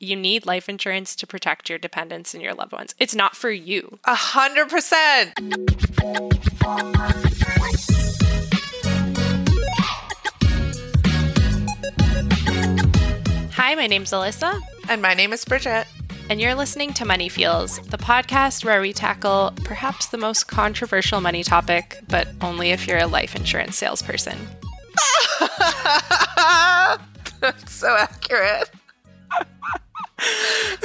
you need life insurance to protect your dependents and your loved ones. It's not for you. A hundred percent. Hi, my name's Alyssa. And my name is Bridget. And you're listening to Money Feels, the podcast where we tackle perhaps the most controversial money topic, but only if you're a life insurance salesperson. That's so accurate.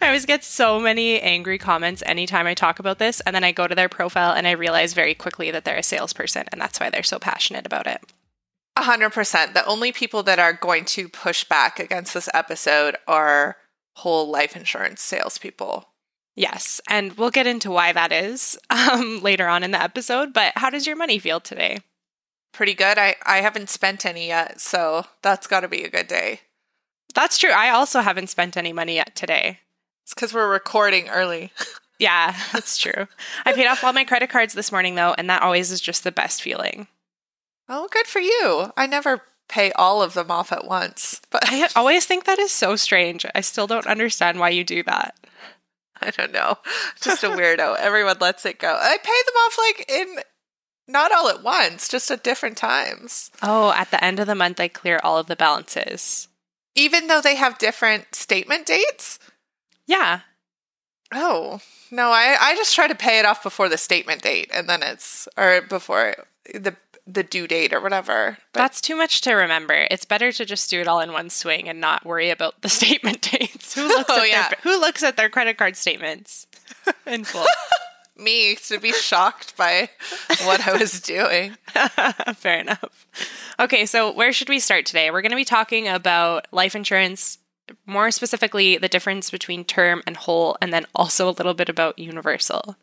I always get so many angry comments anytime I talk about this, and then I go to their profile and I realize very quickly that they're a salesperson, and that's why they're so passionate about it. A hundred percent. The only people that are going to push back against this episode are whole life insurance salespeople. Yes, and we'll get into why that is um, later on in the episode. But how does your money feel today? Pretty good. I, I haven't spent any yet, so that's got to be a good day. That's true. I also haven't spent any money yet today. It's because we're recording early. yeah, that's true. I paid off all my credit cards this morning, though, and that always is just the best feeling. Oh, good for you. I never pay all of them off at once. But I always think that is so strange. I still don't understand why you do that. I don't know. Just a weirdo. Everyone lets it go. I pay them off like in not all at once, just at different times. Oh, at the end of the month I clear all of the balances. Even though they have different statement dates? Yeah. Oh, no, I, I just try to pay it off before the statement date and then it's, or before the the due date or whatever. But That's too much to remember. It's better to just do it all in one swing and not worry about the statement dates. Oh, who looks oh, at yeah. their who looks at their credit card statements in full? Me to be shocked by what I was doing. Fair enough. Okay, so where should we start today? We're going to be talking about life insurance, more specifically the difference between term and whole, and then also a little bit about universal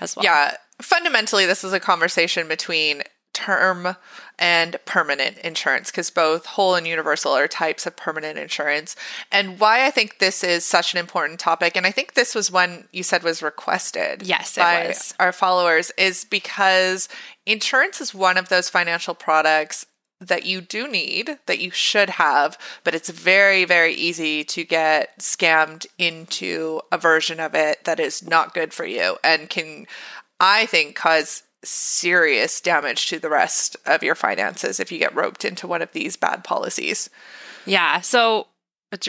as well. Yeah, fundamentally, this is a conversation between term and permanent insurance because both whole and universal are types of permanent insurance. And why I think this is such an important topic, and I think this was one you said was requested yes, by was. our followers, is because insurance is one of those financial products that you do need, that you should have, but it's very, very easy to get scammed into a version of it that is not good for you and can, I think, cause serious damage to the rest of your finances if you get roped into one of these bad policies. Yeah. So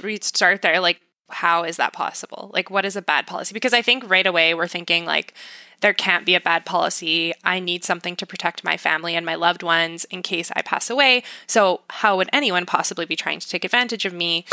we start there. Like, how is that possible? Like, what is a bad policy? Because I think right away we're thinking, like, there can't be a bad policy. I need something to protect my family and my loved ones in case I pass away. So, how would anyone possibly be trying to take advantage of me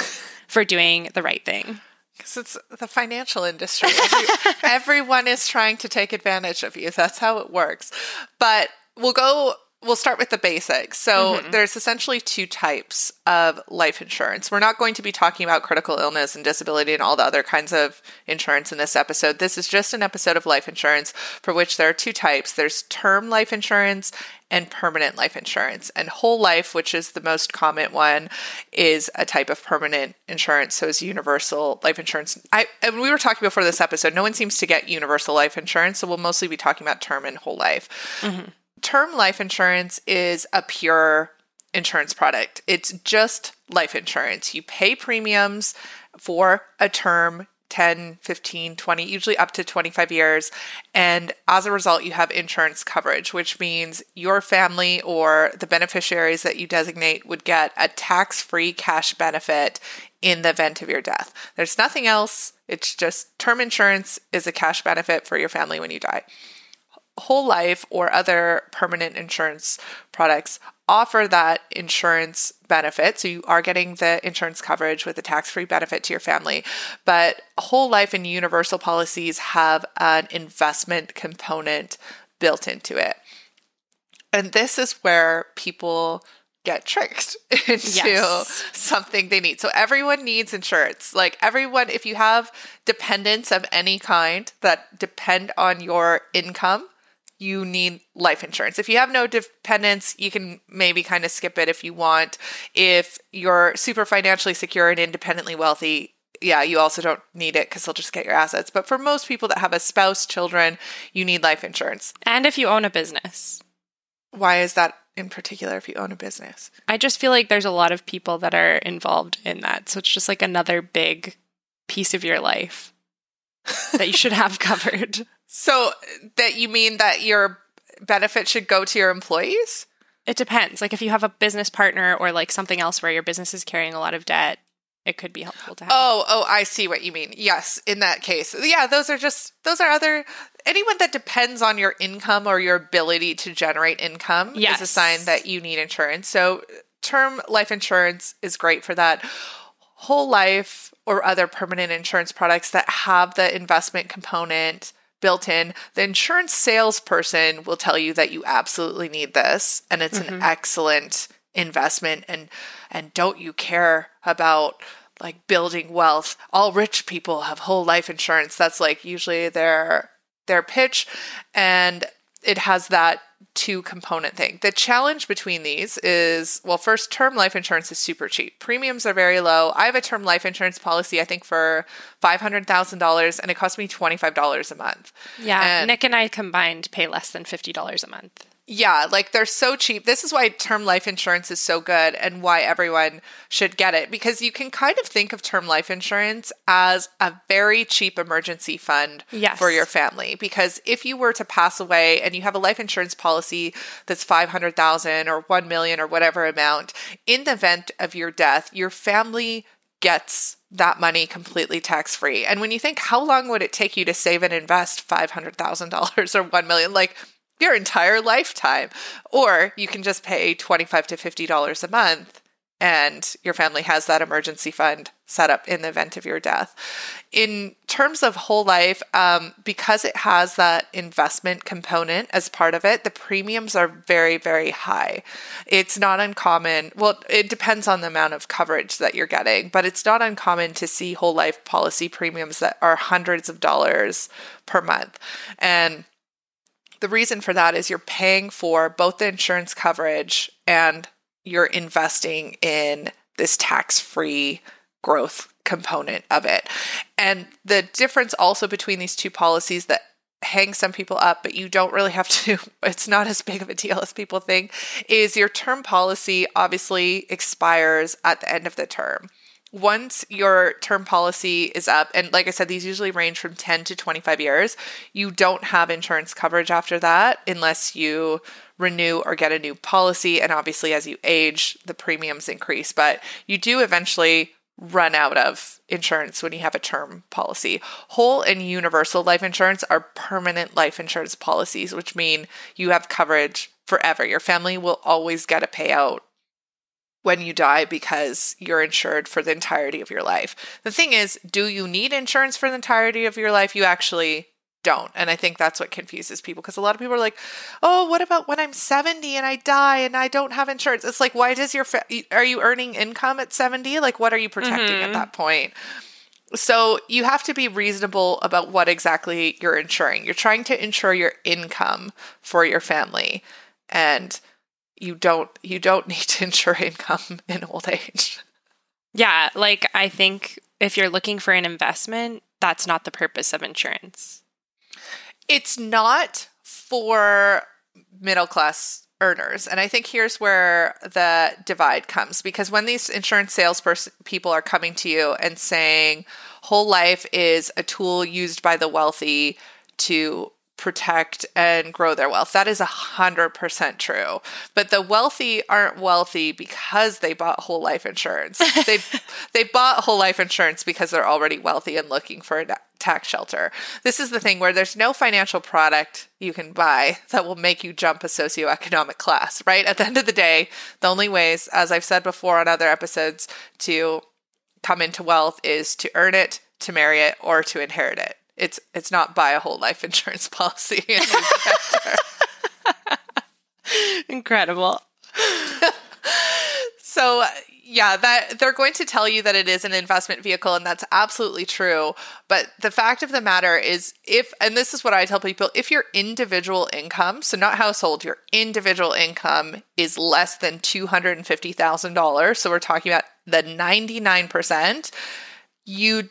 for doing the right thing? Because it's the financial industry. Everyone is trying to take advantage of you. That's how it works. But we'll go we'll start with the basics. So mm-hmm. there's essentially two types of life insurance. We're not going to be talking about critical illness and disability and all the other kinds of insurance in this episode. This is just an episode of life insurance for which there are two types. There's term life insurance and permanent life insurance. And whole life, which is the most common one, is a type of permanent insurance. So is universal life insurance. I and we were talking before this episode, no one seems to get universal life insurance, so we'll mostly be talking about term and whole life. Mm-hmm term life insurance is a pure insurance product. It's just life insurance. You pay premiums for a term 10, 15, 20, usually up to 25 years. And as a result, you have insurance coverage, which means your family or the beneficiaries that you designate would get a tax free cash benefit in the event of your death. There's nothing else. It's just term insurance is a cash benefit for your family when you die whole life or other permanent insurance products offer that insurance benefit. So you are getting the insurance coverage with a tax free benefit to your family. But whole life and universal policies have an investment component built into it. And this is where people get tricked into yes. something they need. So everyone needs insurance. Like everyone, if you have dependents of any kind that depend on your income, you need life insurance. If you have no dependents, you can maybe kind of skip it if you want. If you're super financially secure and independently wealthy, yeah, you also don't need it because they'll just get your assets. But for most people that have a spouse, children, you need life insurance. And if you own a business. Why is that in particular if you own a business? I just feel like there's a lot of people that are involved in that. So it's just like another big piece of your life that you should have covered. So that you mean that your benefit should go to your employees? It depends. Like if you have a business partner or like something else where your business is carrying a lot of debt, it could be helpful to have. Oh, oh, I see what you mean. Yes, in that case. Yeah, those are just those are other anyone that depends on your income or your ability to generate income yes. is a sign that you need insurance. So term life insurance is great for that. Whole life or other permanent insurance products that have the investment component built in, the insurance salesperson will tell you that you absolutely need this and it's mm-hmm. an excellent investment and and don't you care about like building wealth? All rich people have whole life insurance. That's like usually their their pitch. And it has that two component thing. The challenge between these is well, first, term life insurance is super cheap. Premiums are very low. I have a term life insurance policy, I think, for $500,000, and it cost me $25 a month. Yeah. And Nick and I combined pay less than $50 a month. Yeah, like they're so cheap. This is why term life insurance is so good and why everyone should get it because you can kind of think of term life insurance as a very cheap emergency fund yes. for your family because if you were to pass away and you have a life insurance policy that's 500,000 or 1 million or whatever amount, in the event of your death, your family gets that money completely tax free. And when you think how long would it take you to save and invest $500,000 or 1 million like your entire lifetime. Or you can just pay 25 to $50 a month and your family has that emergency fund set up in the event of your death. In terms of whole life, um, because it has that investment component as part of it, the premiums are very, very high. It's not uncommon. Well, it depends on the amount of coverage that you're getting, but it's not uncommon to see whole life policy premiums that are hundreds of dollars per month. And the reason for that is you're paying for both the insurance coverage and you're investing in this tax free growth component of it. And the difference also between these two policies that hang some people up, but you don't really have to, it's not as big of a deal as people think, is your term policy obviously expires at the end of the term once your term policy is up, and like I said, these usually range from 10 to 25 years, you don't have insurance coverage after that unless you renew or get a new policy. And obviously, as you age, the premiums increase, but you do eventually run out of insurance when you have a term policy. Whole and universal life insurance are permanent life insurance policies, which mean you have coverage forever. Your family will always get a payout when you die because you're insured for the entirety of your life. The thing is, do you need insurance for the entirety of your life? You actually don't. And I think that's what confuses people because a lot of people are like, "Oh, what about when I'm 70 and I die and I don't have insurance?" It's like, "Why does your fa- are you earning income at 70? Like what are you protecting mm-hmm. at that point?" So, you have to be reasonable about what exactly you're insuring. You're trying to insure your income for your family. And you don't you don't need to insure income in old age. Yeah, like I think if you're looking for an investment, that's not the purpose of insurance. It's not for middle class earners. And I think here's where the divide comes because when these insurance sales people are coming to you and saying whole life is a tool used by the wealthy to protect and grow their wealth. That is a hundred percent true. But the wealthy aren't wealthy because they bought whole life insurance. they they bought whole life insurance because they're already wealthy and looking for a tax shelter. This is the thing where there's no financial product you can buy that will make you jump a socioeconomic class, right? At the end of the day, the only ways, as I've said before on other episodes, to come into wealth is to earn it, to marry it, or to inherit it. It's it's not buy a whole life insurance policy. Incredible. so uh, yeah, that they're going to tell you that it is an investment vehicle and that's absolutely true, but the fact of the matter is if and this is what I tell people, if your individual income, so not household, your individual income is less than $250,000, so we're talking about the 99%, you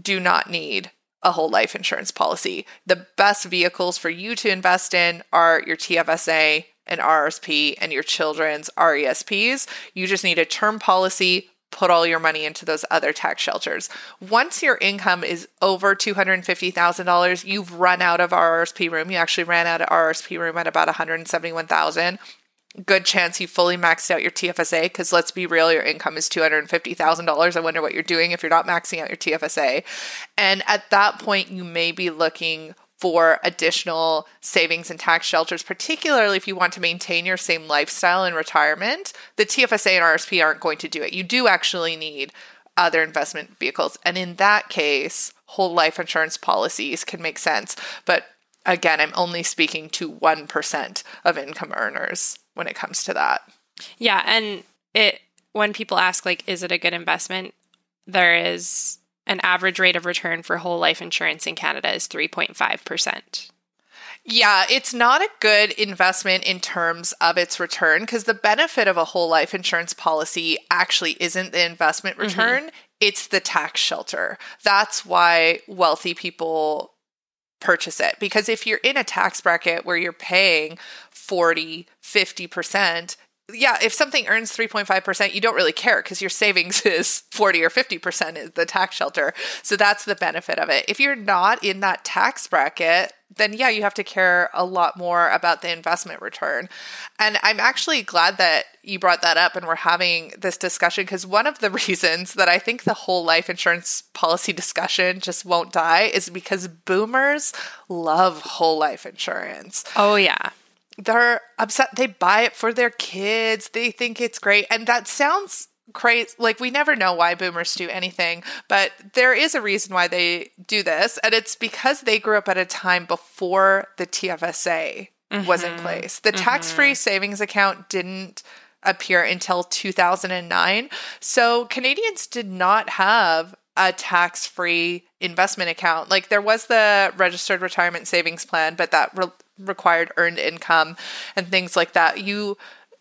do not need a whole life insurance policy. The best vehicles for you to invest in are your TFSA and RSP and your children's RESPs. You just need a term policy put all your money into those other tax shelters. Once your income is over $250,000, you've run out of RRSP room. You actually ran out of RRSP room at about 171,000. Good chance you fully maxed out your TFSA because let's be real, your income is $250,000. I wonder what you're doing if you're not maxing out your TFSA. And at that point, you may be looking for additional savings and tax shelters, particularly if you want to maintain your same lifestyle in retirement. The TFSA and RSP aren't going to do it. You do actually need other investment vehicles. And in that case, whole life insurance policies can make sense. But again, I'm only speaking to 1% of income earners when it comes to that. Yeah. And it, when people ask, like, is it a good investment? There is an average rate of return for whole life insurance in Canada is 3.5%. Yeah, it's not a good investment in terms of its return because the benefit of a whole life insurance policy actually isn't the investment mm-hmm. return, mm-hmm. it's the tax shelter. That's why wealthy people purchase it because if you're in a tax bracket where you're paying 40, 50%, yeah, if something earns 3.5%, you don't really care because your savings is 40 or 50% is the tax shelter. So that's the benefit of it. If you're not in that tax bracket, then yeah, you have to care a lot more about the investment return. And I'm actually glad that you brought that up and we're having this discussion because one of the reasons that I think the whole life insurance policy discussion just won't die is because boomers love whole life insurance. Oh, yeah they're upset they buy it for their kids they think it's great and that sounds crazy like we never know why boomers do anything but there is a reason why they do this and it's because they grew up at a time before the tfsa mm-hmm. was in mm-hmm. place the mm-hmm. tax-free savings account didn't appear until 2009 so canadians did not have a tax free investment account. Like there was the registered retirement savings plan, but that re- required earned income and things like that. You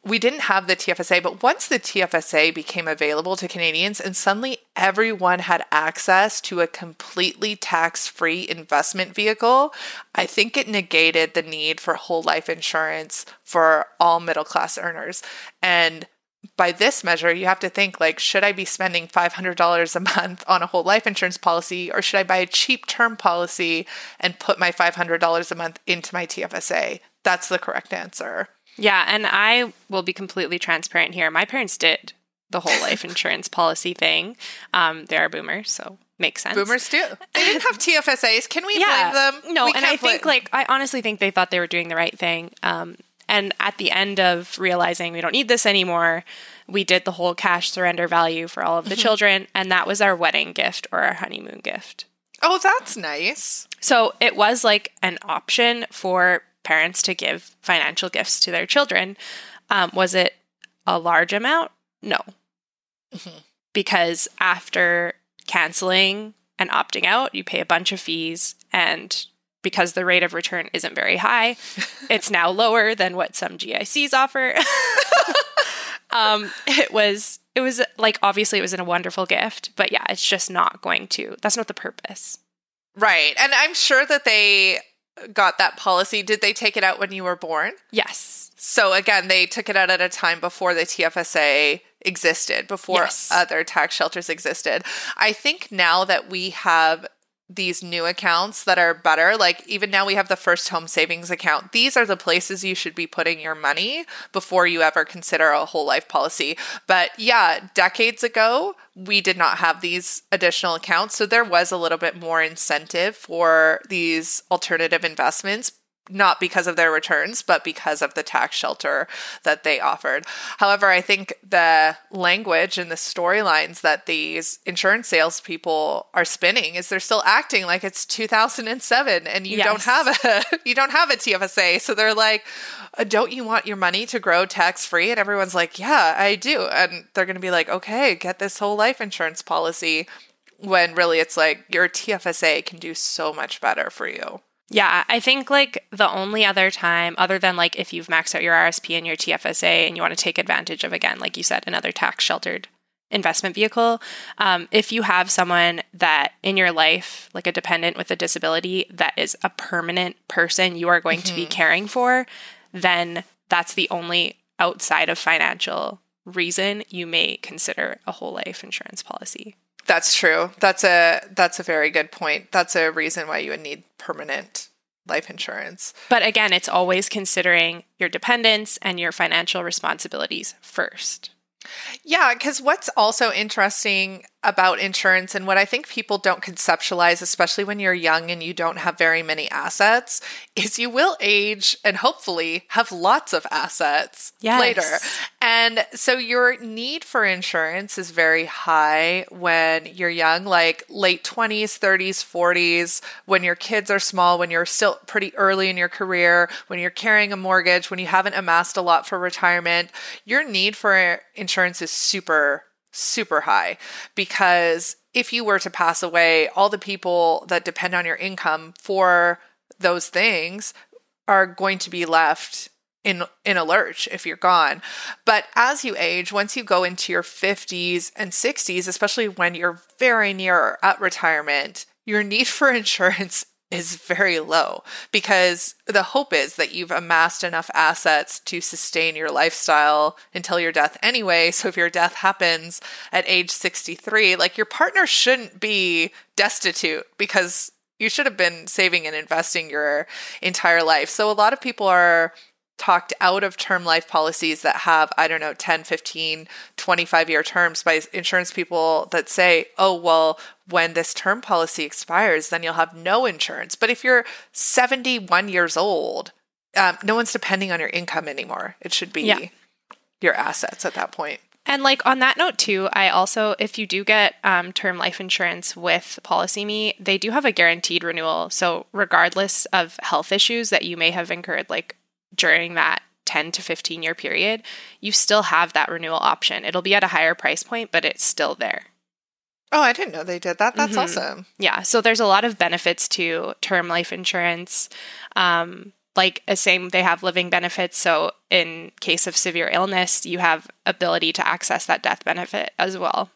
we didn't have the TFSA, but once the TFSA became available to Canadians and suddenly everyone had access to a completely tax free investment vehicle, I think it negated the need for whole life insurance for all middle class earners. And by this measure, you have to think like, should I be spending $500 a month on a whole life insurance policy, or should I buy a cheap term policy and put my $500 a month into my TFSA? That's the correct answer. Yeah. And I will be completely transparent here. My parents did the whole life insurance policy thing. Um, they are boomers, so makes sense. Boomers do. They didn't have TFSAs. Can we yeah, blame them? No, we and I think blame. like I honestly think they thought they were doing the right thing. Um, and at the end of realizing we don't need this anymore, we did the whole cash surrender value for all of the mm-hmm. children. And that was our wedding gift or our honeymoon gift. Oh, that's nice. So it was like an option for parents to give financial gifts to their children. Um, was it a large amount? No. Mm-hmm. Because after canceling and opting out, you pay a bunch of fees and because the rate of return isn't very high. it's now lower than what some GICs offer. um, it was it was like obviously it was a wonderful gift, but yeah, it's just not going to. That's not the purpose. Right. And I'm sure that they got that policy. Did they take it out when you were born? Yes. So again, they took it out at a time before the TFSA existed, before yes. other tax shelters existed. I think now that we have these new accounts that are better. Like even now we have the first home savings account. These are the places you should be putting your money before you ever consider a whole life policy. But yeah, decades ago, we did not have these additional accounts. So there was a little bit more incentive for these alternative investments not because of their returns, but because of the tax shelter that they offered. However, I think the language and the storylines that these insurance salespeople are spinning is they're still acting like it's 2007 and you yes. don't have a you don't have a TFSA. So they're like, uh, "Don't you want your money to grow tax free?" And everyone's like, "Yeah, I do." And they're going to be like, "Okay, get this whole life insurance policy." When really it's like your TFSA can do so much better for you. Yeah, I think like the only other time, other than like if you've maxed out your RSP and your TFSA and you want to take advantage of, again, like you said, another tax sheltered investment vehicle, um, if you have someone that in your life, like a dependent with a disability, that is a permanent person you are going mm-hmm. to be mm-hmm. caring for, then that's the only outside of financial reason you may consider a whole life insurance policy. That's true. That's a that's a very good point. That's a reason why you would need permanent life insurance. But again, it's always considering your dependents and your financial responsibilities first. Yeah, because what's also interesting about insurance and what I think people don't conceptualize, especially when you're young and you don't have very many assets, is you will age and hopefully have lots of assets yes. later. And so your need for insurance is very high when you're young, like late 20s, 30s, 40s, when your kids are small, when you're still pretty early in your career, when you're carrying a mortgage, when you haven't amassed a lot for retirement. Your need for insurance is super super high because if you were to pass away, all the people that depend on your income for those things are going to be left in in a lurch if you're gone. But as you age, once you go into your 50s and 60s, especially when you're very near at retirement, your need for insurance is very low because the hope is that you've amassed enough assets to sustain your lifestyle until your death anyway. So if your death happens at age 63, like your partner shouldn't be destitute because you should have been saving and investing your entire life. So a lot of people are talked out of term life policies that have i don't know 10 15 25 year terms by insurance people that say oh well when this term policy expires then you'll have no insurance but if you're 71 years old um, no one's depending on your income anymore it should be yeah. your assets at that point and like on that note too, I also if you do get um, term life insurance with PolicyMe, they do have a guaranteed renewal. So regardless of health issues that you may have incurred, like during that 10 to 15 year period, you still have that renewal option. It'll be at a higher price point, but it's still there. Oh, I didn't know they did that. That's mm-hmm. awesome. Yeah. So there's a lot of benefits to term life insurance. Um, like a same, they have living benefits. So in case of severe illness, you have ability to access that death benefit as well.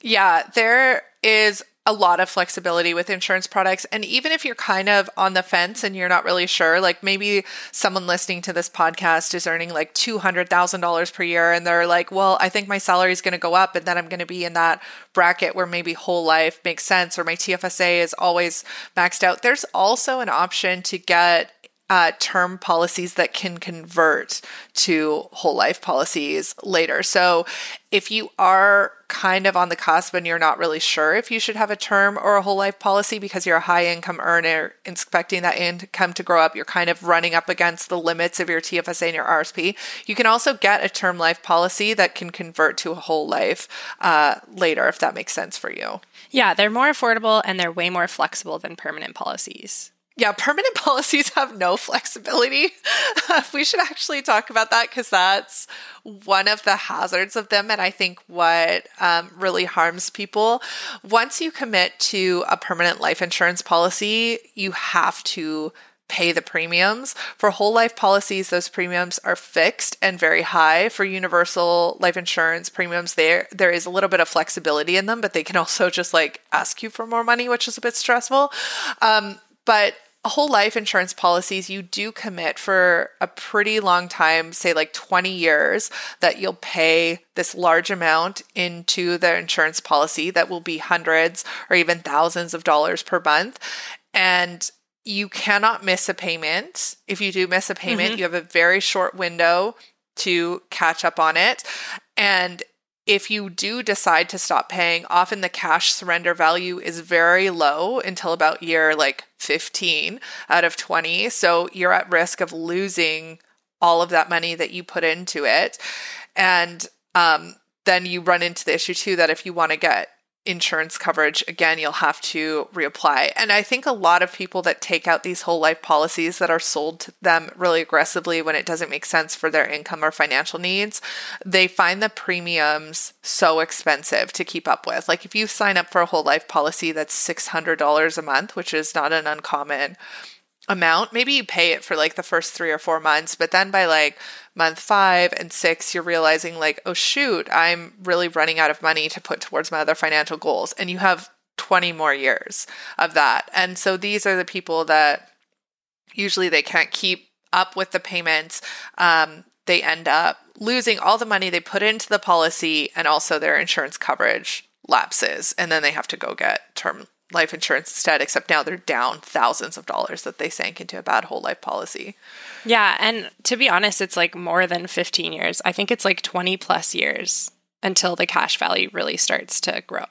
Yeah, there is a lot of flexibility with insurance products. And even if you're kind of on the fence and you're not really sure, like maybe someone listening to this podcast is earning like $200,000 per year and they're like, well, I think my salary is going to go up and then I'm going to be in that bracket where maybe whole life makes sense or my TFSA is always maxed out. There's also an option to get uh, term policies that can convert to whole life policies later. So if you are kind of on the cusp and you're not really sure if you should have a term or a whole life policy because you're a high income earner expecting that income to grow up, you're kind of running up against the limits of your TFSA and your RSP. You can also get a term life policy that can convert to a whole life uh, later if that makes sense for you. Yeah, they're more affordable and they're way more flexible than permanent policies. Yeah, permanent policies have no flexibility. we should actually talk about that because that's one of the hazards of them. And I think what um, really harms people. Once you commit to a permanent life insurance policy, you have to pay the premiums. For whole life policies, those premiums are fixed and very high. For universal life insurance premiums, there there is a little bit of flexibility in them, but they can also just like ask you for more money, which is a bit stressful. Um, but whole life insurance policies, you do commit for a pretty long time, say like 20 years, that you'll pay this large amount into the insurance policy that will be hundreds or even thousands of dollars per month. And you cannot miss a payment. If you do miss a payment, mm-hmm. you have a very short window to catch up on it. And if you do decide to stop paying, often the cash surrender value is very low until about year like 15 out of 20. So you're at risk of losing all of that money that you put into it. And um, then you run into the issue too that if you want to get insurance coverage, again, you'll have to reapply. And I think a lot of people that take out these whole life policies that are sold to them really aggressively when it doesn't make sense for their income or financial needs, they find the premiums so expensive to keep up with. Like if you sign up for a whole life policy that's $600 a month, which is not an uncommon amount, maybe you pay it for like the first three or four months, but then by like month five and six, you're realizing, like, oh, shoot, I'm really running out of money to put towards my other financial goals. And you have 20 more years of that. And so these are the people that usually they can't keep up with the payments, um, they end up losing all the money they put into the policy and also their insurance coverage lapses. And then they have to go get term life insurance instead, except now they're down thousands of dollars that they sank into a bad whole life policy. Yeah. And to be honest, it's like more than 15 years. I think it's like 20 plus years until the cash value really starts to grow.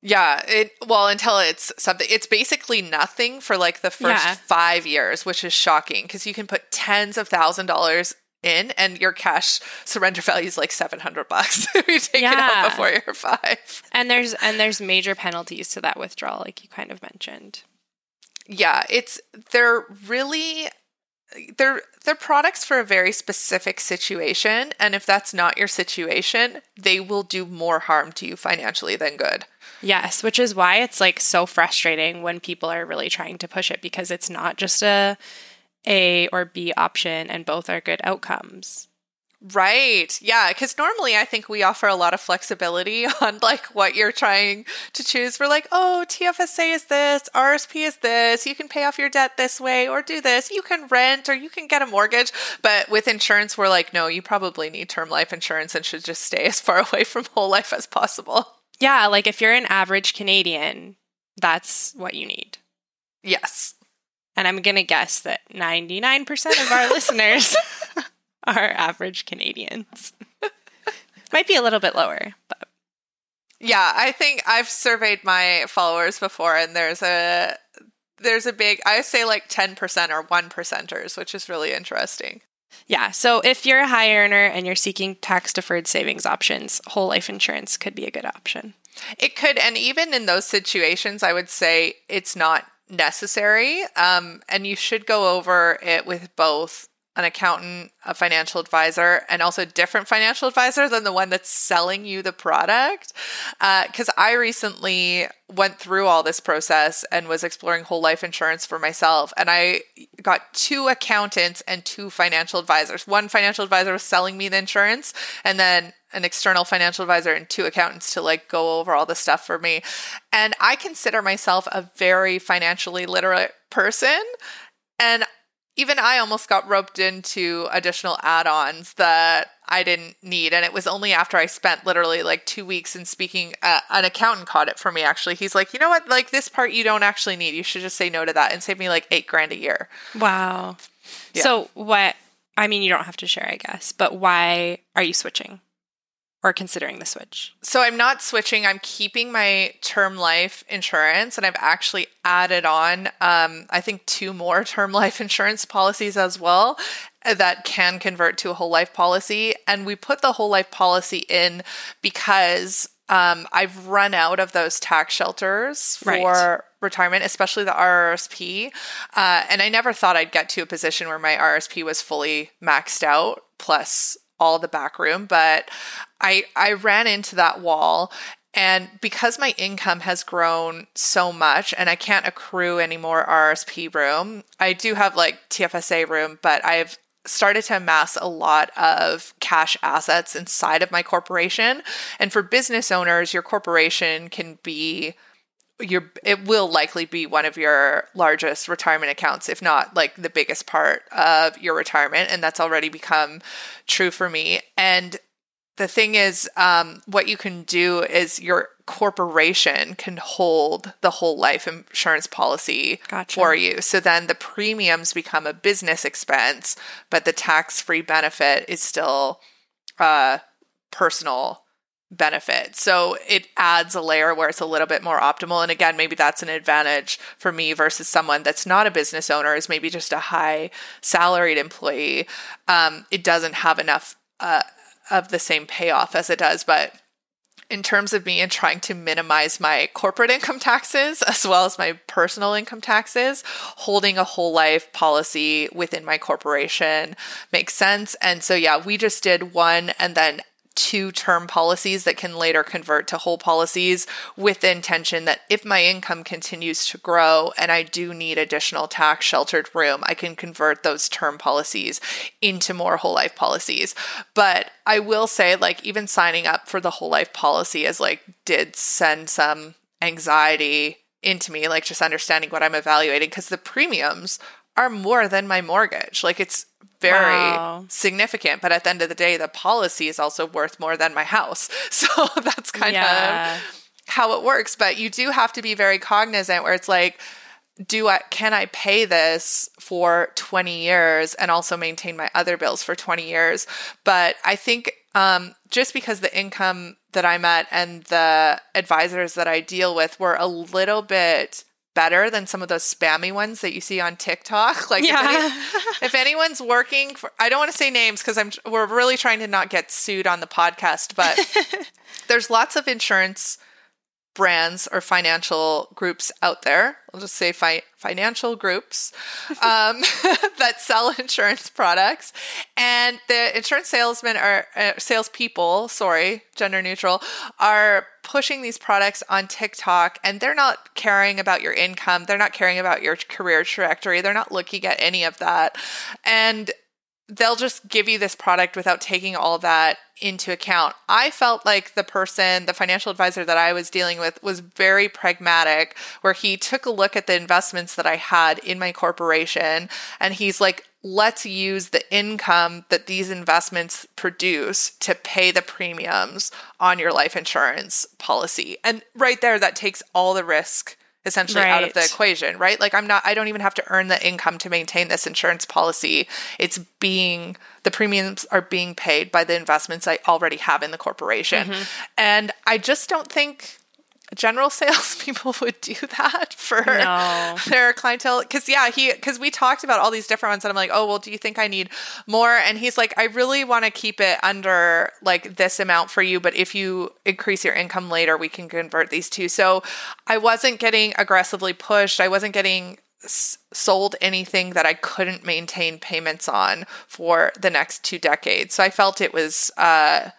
Yeah, it well until it's something it's basically nothing for like the first yeah. 5 years, which is shocking because you can put tens of thousand dollars in and your cash surrender value is like 700 bucks if you take yeah. it out before you're 5. And there's and there's major penalties to that withdrawal like you kind of mentioned. Yeah, it's they're really they're they're products for a very specific situation and if that's not your situation, they will do more harm to you financially than good. Yes, which is why it's like so frustrating when people are really trying to push it because it's not just a A or B option and both are good outcomes. Right. Yeah, cuz normally I think we offer a lot of flexibility on like what you're trying to choose. We're like, "Oh, TFSA is this, RSP is this. You can pay off your debt this way or do this. You can rent or you can get a mortgage." But with insurance, we're like, "No, you probably need term life insurance and should just stay as far away from whole life as possible." Yeah, like if you're an average Canadian, that's what you need. Yes. And I'm going to guess that 99% of our listeners are average Canadians. Might be a little bit lower, but yeah, I think I've surveyed my followers before and there's a there's a big I say like 10% or 1 percenters, which is really interesting. Yeah. So if you're a high earner and you're seeking tax deferred savings options, whole life insurance could be a good option. It could. And even in those situations, I would say it's not necessary. Um, and you should go over it with both an accountant, a financial advisor, and also a different financial advisor than the one that's selling you the product. Because uh, I recently went through all this process and was exploring whole life insurance for myself. And I got two accountants and two financial advisors. One financial advisor was selling me the insurance, and then an external financial advisor and two accountants to like go over all the stuff for me. And I consider myself a very financially literate person. And even I almost got roped into additional add ons that I didn't need. And it was only after I spent literally like two weeks in speaking, uh, an accountant caught it for me actually. He's like, you know what? Like this part you don't actually need. You should just say no to that and save me like eight grand a year. Wow. Yeah. So, what, I mean, you don't have to share, I guess, but why are you switching? Or considering the switch? So I'm not switching. I'm keeping my term life insurance, and I've actually added on, um, I think, two more term life insurance policies as well uh, that can convert to a whole life policy. And we put the whole life policy in because um, I've run out of those tax shelters for right. retirement, especially the RRSP. Uh, and I never thought I'd get to a position where my RSP was fully maxed out plus all the back room, but I I ran into that wall and because my income has grown so much and I can't accrue any more RSP room, I do have like TFSA room, but I've started to amass a lot of cash assets inside of my corporation. And for business owners, your corporation can be your it will likely be one of your largest retirement accounts if not like the biggest part of your retirement and that's already become true for me and the thing is, um, what you can do is your corporation can hold the whole life insurance policy gotcha. for you. So then the premiums become a business expense, but the tax free benefit is still a uh, personal benefit. So it adds a layer where it's a little bit more optimal. And again, maybe that's an advantage for me versus someone that's not a business owner, is maybe just a high salaried employee. Um, it doesn't have enough. Uh, of the same payoff as it does, but in terms of me and trying to minimize my corporate income taxes as well as my personal income taxes, holding a whole life policy within my corporation makes sense. And so, yeah, we just did one and then two term policies that can later convert to whole policies with the intention that if my income continues to grow and I do need additional tax sheltered room, I can convert those term policies into more whole life policies. But I will say, like, even signing up for the whole life policy is like, did send some anxiety into me, like just understanding what I'm evaluating because the premiums are more than my mortgage. Like it's very wow. significant. But at the end of the day, the policy is also worth more than my house. So that's kind yeah. of how it works. But you do have to be very cognizant where it's like, do I can I pay this for 20 years and also maintain my other bills for 20 years? But I think um, just because the income that I'm at and the advisors that I deal with were a little bit better than some of those spammy ones that you see on TikTok. Like, yeah. if, any, if, anyone's working for, I don't want to say names because I'm we're really trying to not get sued on the podcast, but there's lots of insurance brands or financial groups out there. I'll just say fi- financial groups um, that sell insurance products, and the insurance salesmen or uh, salespeople, sorry, gender neutral, are pushing these products on TikTok, and they're not caring about your income. They're not caring about your career trajectory. They're not looking at any of that, and they'll just give you this product without taking all that into account. I felt like the person, the financial advisor that I was dealing with was very pragmatic, where he took a look at the investments that I had in my corporation and he's like, let's use the income that these investments produce to pay the premiums on your life insurance policy. And right there, that takes all the risk essentially right. out of the equation, right? Like I'm not I don't even have to earn the income to maintain this insurance policy. It's being the premiums are being paid by the investments I already have in the corporation. Mm-hmm. And I just don't think general salespeople would do that for no. their clientele. Cause yeah, he, cause we talked about all these different ones and I'm like, oh, well, do you think I need more? And he's like, I really want to keep it under like this amount for you. But if you increase your income later, we can convert these two. So I wasn't getting aggressively pushed. I wasn't getting s- sold anything that I couldn't maintain payments on for the next two decades. So I felt it was, uh,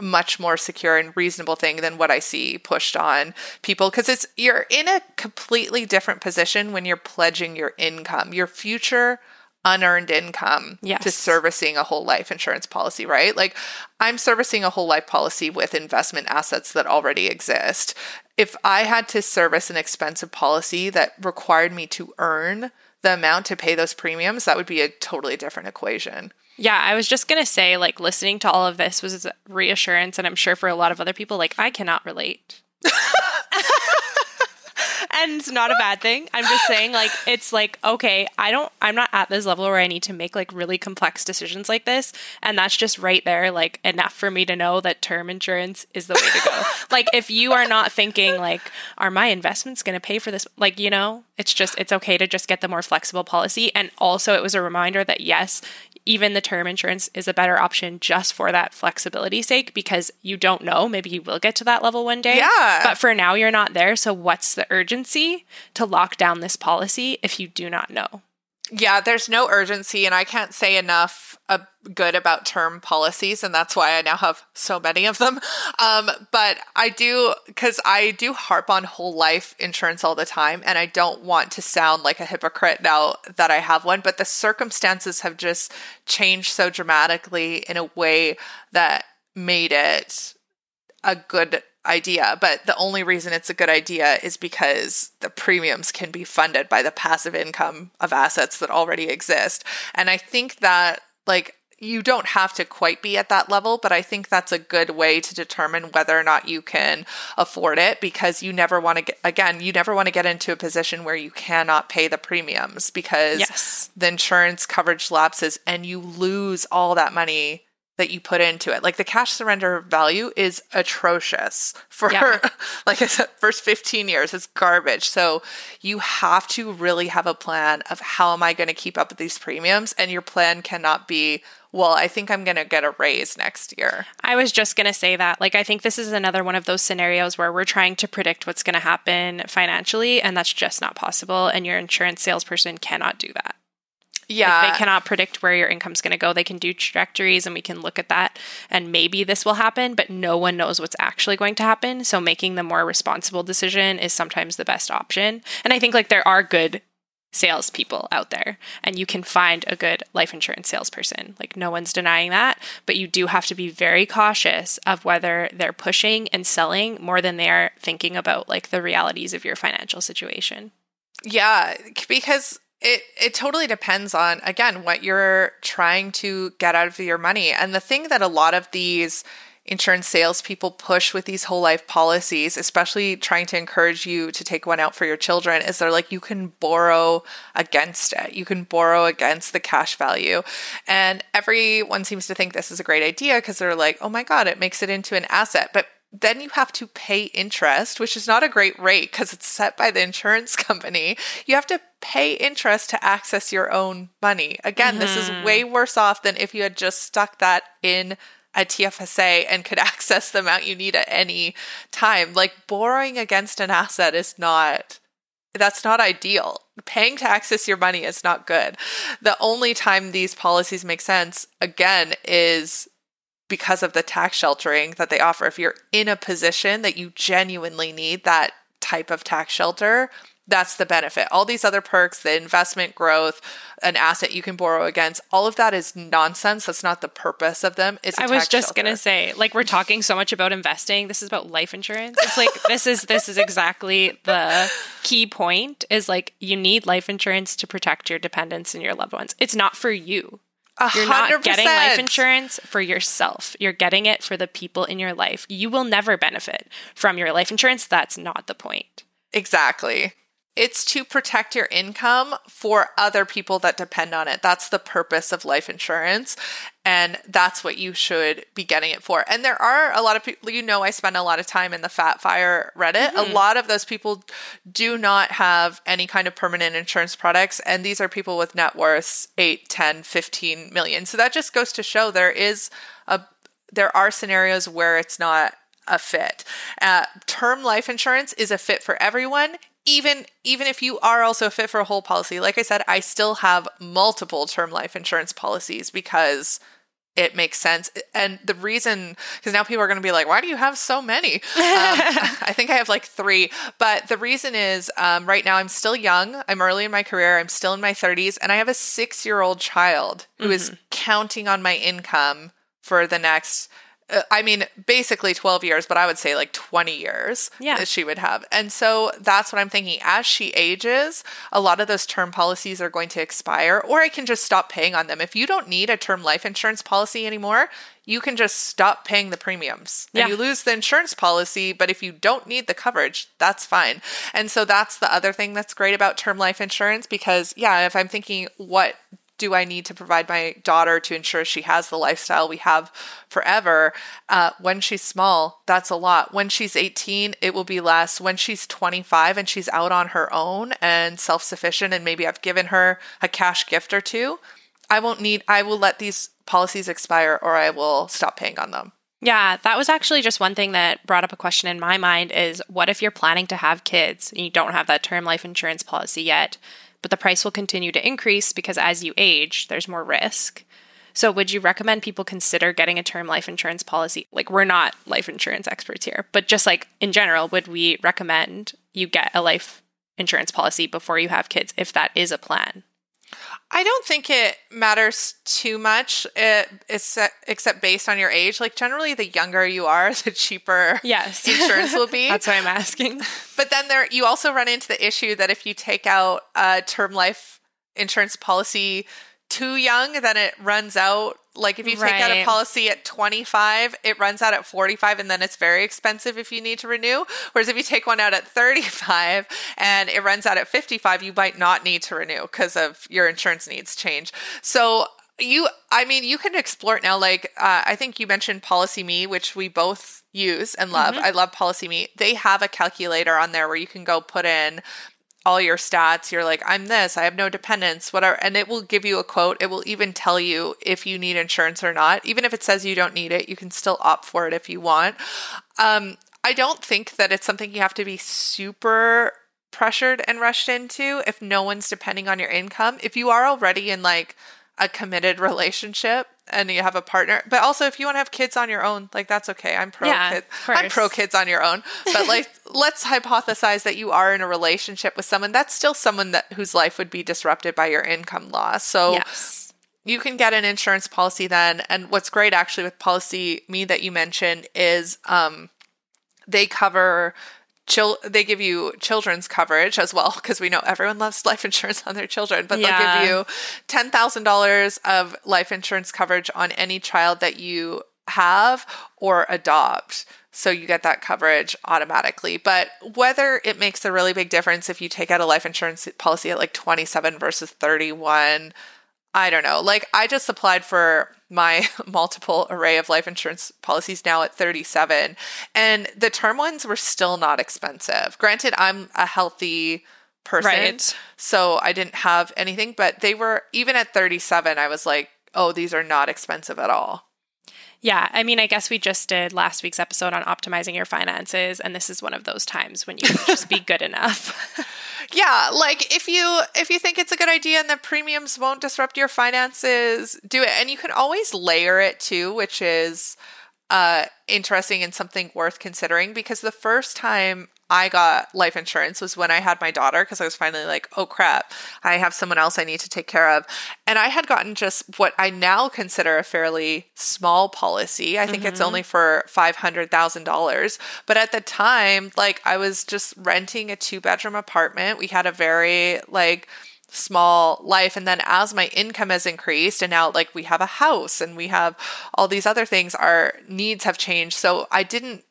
much more secure and reasonable thing than what I see pushed on people because it's you're in a completely different position when you're pledging your income, your future unearned income yes. to servicing a whole life insurance policy, right? Like I'm servicing a whole life policy with investment assets that already exist. If I had to service an expensive policy that required me to earn the amount to pay those premiums, that would be a totally different equation. Yeah, I was just going to say, like, listening to all of this was reassurance. And I'm sure for a lot of other people, like, I cannot relate. and it's not a bad thing. I'm just saying, like, it's like, okay, I don't, I'm not at this level where I need to make like really complex decisions like this. And that's just right there, like, enough for me to know that term insurance is the way to go. like, if you are not thinking, like, are my investments going to pay for this? Like, you know, it's just, it's okay to just get the more flexible policy. And also, it was a reminder that yes, even the term insurance is a better option just for that flexibility sake because you don't know. Maybe you will get to that level one day. Yeah. But for now, you're not there. So, what's the urgency to lock down this policy if you do not know? Yeah, there's no urgency, and I can't say enough uh, good about term policies, and that's why I now have so many of them. Um, but I do, because I do harp on whole life insurance all the time, and I don't want to sound like a hypocrite now that I have one, but the circumstances have just changed so dramatically in a way that made it a good idea, but the only reason it's a good idea is because the premiums can be funded by the passive income of assets that already exist. And I think that, like, you don't have to quite be at that level, but I think that's a good way to determine whether or not you can afford it because you never want to get, again, you never want to get into a position where you cannot pay the premiums because yes. the insurance coverage lapses and you lose all that money that you put into it. Like the cash surrender value is atrocious for yeah. like I said, first 15 years. It's garbage. So you have to really have a plan of how am I going to keep up with these premiums? And your plan cannot be, well, I think I'm going to get a raise next year. I was just going to say that. Like, I think this is another one of those scenarios where we're trying to predict what's going to happen financially, and that's just not possible. And your insurance salesperson cannot do that. Yeah. Like they cannot predict where your income's going to go. They can do trajectories and we can look at that and maybe this will happen, but no one knows what's actually going to happen. So making the more responsible decision is sometimes the best option. And I think like there are good salespeople out there and you can find a good life insurance salesperson. Like no one's denying that, but you do have to be very cautious of whether they're pushing and selling more than they are thinking about like the realities of your financial situation. Yeah, because it it totally depends on again what you're trying to get out of your money. And the thing that a lot of these insurance salespeople push with these whole life policies, especially trying to encourage you to take one out for your children, is they're like, you can borrow against it. You can borrow against the cash value. And everyone seems to think this is a great idea because they're like, oh my God, it makes it into an asset. But then you have to pay interest, which is not a great rate because it's set by the insurance company. You have to pay interest to access your own money. Again, mm-hmm. this is mm-hmm. way worse off than if you had just stuck that in a TFSA and could access the amount you need at any time. Like borrowing against an asset is not that's not ideal. Paying to access your money is not good. The only time these policies make sense again is because of the tax sheltering that they offer. If you're in a position that you genuinely need that type of tax shelter, that's the benefit. All these other perks, the investment growth, an asset you can borrow against, all of that is nonsense. That's not the purpose of them. It's I was just going to say, like we're talking so much about investing. This is about life insurance. It's like this is this is exactly the key point is like you need life insurance to protect your dependents and your loved ones. It's not for you. You are not getting life insurance for yourself. You're getting it for the people in your life. You will never benefit from your life insurance. That's not the point. Exactly. It's to protect your income for other people that depend on it. That's the purpose of life insurance. And that's what you should be getting it for. And there are a lot of people, you know, I spend a lot of time in the Fat Fire Reddit. Mm-hmm. A lot of those people do not have any kind of permanent insurance products. And these are people with net worths 8, 10, 15 million. So that just goes to show there is a, there are scenarios where it's not a fit. Uh, term life insurance is a fit for everyone even even if you are also fit for a whole policy like i said i still have multiple term life insurance policies because it makes sense. And the reason because now people are going to be like why do you have so many? Um, i think i have like three. But the reason is um, right now i'm still young. I'm early in my career. I'm still in my 30s and i have a six year old child who mm-hmm. is counting on my income for the next uh, I mean, basically 12 years, but I would say like 20 years yeah. that she would have. And so that's what I'm thinking. As she ages, a lot of those term policies are going to expire, or I can just stop paying on them. If you don't need a term life insurance policy anymore, you can just stop paying the premiums and yeah. you lose the insurance policy. But if you don't need the coverage, that's fine. And so that's the other thing that's great about term life insurance because, yeah, if I'm thinking, what do I need to provide my daughter to ensure she has the lifestyle we have forever? Uh, when she's small, that's a lot. When she's 18, it will be less. When she's 25 and she's out on her own and self sufficient, and maybe I've given her a cash gift or two, I won't need, I will let these policies expire or I will stop paying on them. Yeah, that was actually just one thing that brought up a question in my mind is what if you're planning to have kids and you don't have that term life insurance policy yet? But the price will continue to increase because as you age, there's more risk. So, would you recommend people consider getting a term life insurance policy? Like, we're not life insurance experts here, but just like in general, would we recommend you get a life insurance policy before you have kids if that is a plan? I don't think it matters too much, eh, it, except based on your age. Like generally, the younger you are, the cheaper yes insurance will be. That's why I'm asking. But then there, you also run into the issue that if you take out a term life insurance policy too young, then it runs out. Like if you take right. out a policy at 25, it runs out at 45 and then it's very expensive if you need to renew. Whereas if you take one out at 35 and it runs out at 55, you might not need to renew because of your insurance needs change. So you i mean you can explore it now like uh, i think you mentioned PolicyMe which we both use and love mm-hmm. i love PolicyMe they have a calculator on there where you can go put in all your stats. You're like, I'm this, I have no dependents, whatever. And it will give you a quote. It will even tell you if you need insurance or not. Even if it says you don't need it, you can still opt for it if you want. Um, I don't think that it's something you have to be super pressured and rushed into if no one's depending on your income. If you are already in like a committed relationship and you have a partner. But also if you want to have kids on your own, like that's okay. I'm pro yeah, kids. I'm pro kids on your own. But like let's hypothesize that you are in a relationship with someone that's still someone that whose life would be disrupted by your income loss. So yes. you can get an insurance policy then. And what's great actually with PolicyMe that you mentioned is um they cover chil- they give you children's coverage as well because we know everyone loves life insurance on their children but Yeah. they'll give you $10,000 of life insurance coverage on any child that you have or adopt so you get that coverage automatically but whether it makes a really big difference if you take out a life insurance policy at like 27 versus 31 I don't know. Like I just applied for my multiple array of life insurance policies now at 37 and the term ones were still not expensive. Granted, I'm a healthy person, Right. so I didn't have anything, but they were even at 37 I was like, "Oh, these are not expensive at all." Yeah, I mean, I guess we just did last week's episode on optimizing your finances, and this is one of those times when you can just be good enough. Yeah, like if you if you think it's a good idea and the premiums won't disrupt your finances, do it. And you can always layer it too, which is uh interesting and something worth considering because the first time I got life insurance was when I had my daughter because I was finally like, oh crap, I have someone else I need to take care of. And I had gotten just what I now consider a fairly small policy. I think it's only mm-hmm. for $500,000. But at the time, like I was just renting a two bedroom apartment. We had a very like small life and then as my income has increased and now like we have a house and we have all these other things our needs have changed so i didn't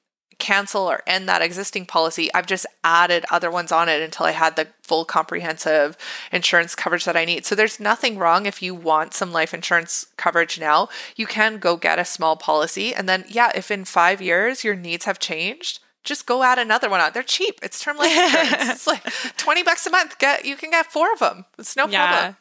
cancel or end that existing policy i've just added other ones on it until i had the full comprehensive insurance coverage that i need so there's nothing wrong if you want some life insurance coverage now you can go get a small policy and then yeah if in 5 years your needs have changed just go add another one on. They're cheap. It's term life insurance. it's like 20 bucks a month. Get you can get four of them. It's no yeah. problem.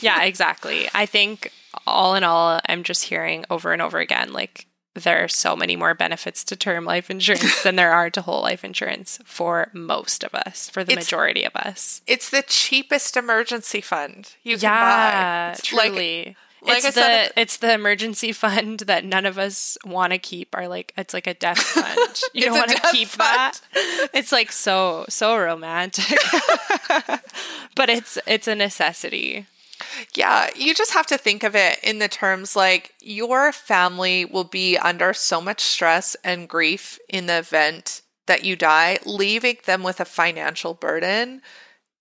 yeah, exactly. I think all in all, I'm just hearing over and over again like there are so many more benefits to term life insurance than there are to whole life insurance for most of us, for the It's- majority of us. It's the cheapest emergency fund you can buy. It's truly. like it's I the said- it's the emergency fund that none of us want to keep. Are like it's like a death fund. You don't want to keep fund. that. It's like so so romantic, but it's it's a necessity. Yeah, you just have to think of it in the terms like your family will be under so much stress and grief in the event that you die, leaving them with a financial burden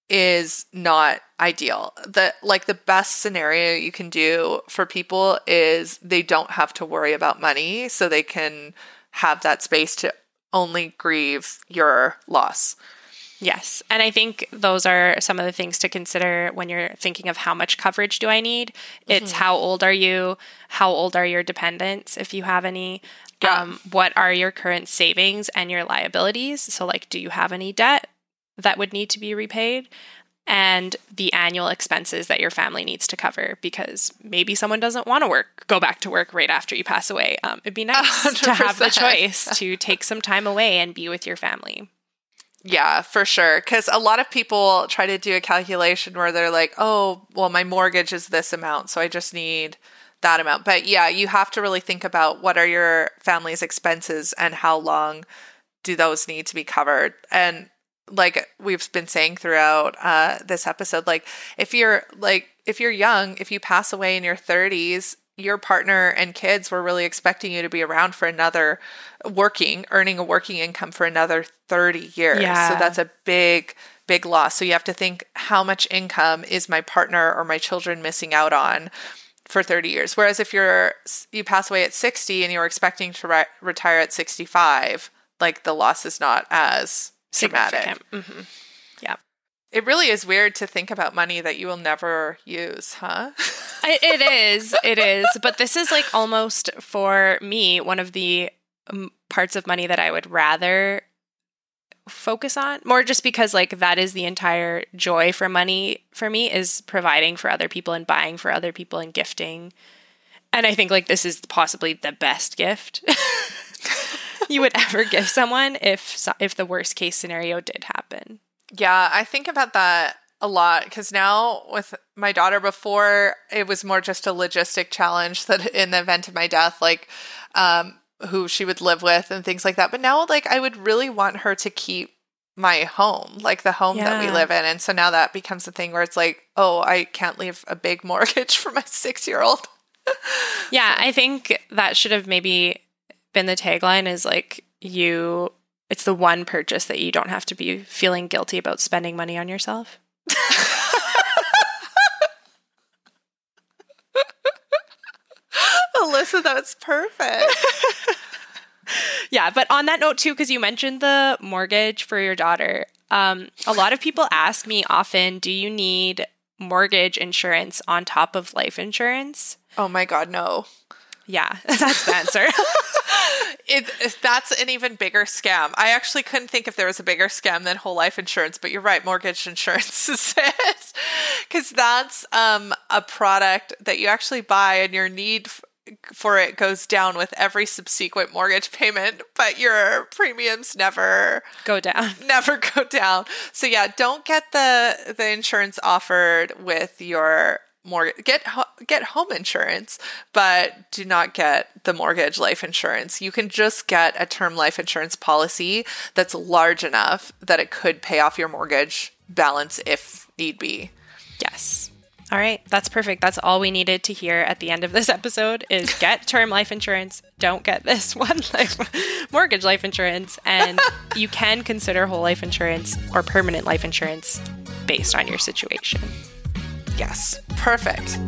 is not ideal. The like the best scenario you can do for people is they don't have to worry about money so they can have that space to only grieve your loss. Yes. And I think those are some of the things to consider when you're thinking of how much coverage do I need. It's how old are you? How old are your dependents, if you have any? Yeah. Um, what are your current savings and your liabilities? So, like, do you have any debt that would need to be repaid? And the annual expenses that your family needs to cover because maybe someone doesn't want to work, go back to work right after you pass away. Um, it'd be nice to have the choice to take some time away and be with your family. Yeah, for sure. Because a lot of people try to do a calculation where they're like, oh, well, my mortgage is this amount, so I just need that amount. But yeah, you have to really think about what are your family's expenses and how long do those need to be covered. And like we've been saying throughout uh, this episode, like if you're like if you're young, if you pass away in your 30s, your partner and kids were really expecting you to be around for another working, earning a working income for another 30 years. Yeah. So that's a big, big loss. So you have to think how much income is my partner or my children missing out on for 30 years. Whereas if you're you pass away at 60 and you're expecting to re- retire at 65, like the loss is not as dramatic. Significant. hmm Yeah. It really is weird to think about money that you will never use, huh? It is. It is. But this is like almost for me one of the um, parts of money that I would rather focus on more just because like that is the entire joy for money for me is providing for other people and buying for other people and gifting and i think like this is possibly the best gift you would ever give someone if if the worst case scenario did happen Yeah, I think about that a lot because now with my daughter, before it was more just a logistic challenge that in the event of my death, like um, who she would live with and things like that. But now, like, I would really want her to keep my home, like the home that we live in. And so now that becomes a thing where it's like, oh, I can't leave a big mortgage for my six year old. Yeah, I think that should have maybe been the tagline is like you it's the one purchase that you don't have to be feeling guilty about spending money on yourself. Alyssa, that's perfect. yeah, but on that note too, because you mentioned the mortgage for your daughter, um, a lot of people ask me often, do you need mortgage insurance on top of life insurance? Oh my God, no. Yeah, that's the answer. it, that's an even bigger scam. I actually couldn't think if there was a bigger scam than whole life insurance, but you're right, mortgage insurance is it. Because that's um, a product that you actually buy and your need for it goes down with every subsequent mortgage payment, but your premiums never go down. Never go down. So yeah, don't get the the insurance offered with your mortgage. Get get home insurance, but do not get the mortgage life insurance. You can just get a term life insurance policy that's large enough that it could pay off your mortgage balance if need be. Yes. All right, that's perfect. That's all we needed to hear at the end of this episode is get term life insurance. Don't get this one life mortgage life insurance and you can consider whole life insurance or permanent life insurance based on your situation. Yes. Perfect.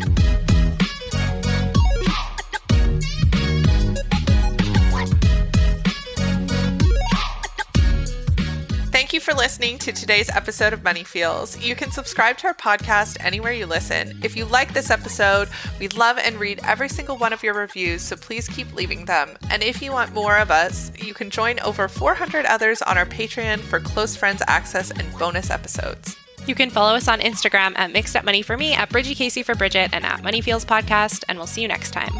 Thank you for listening to today's episode of Money Feels. You can subscribe to our podcast anywhere you listen. If you like this episode, we love and read every single one of your reviews, so please keep leaving them. And if you want more of us, you can join over 400 others on our Patreon for close friends access and bonus episodes. You can follow us on Instagram at Mixed Up Money for me, at Bridgie Casey for Bridget, and at Money Feels Podcast, and we'll see you next time.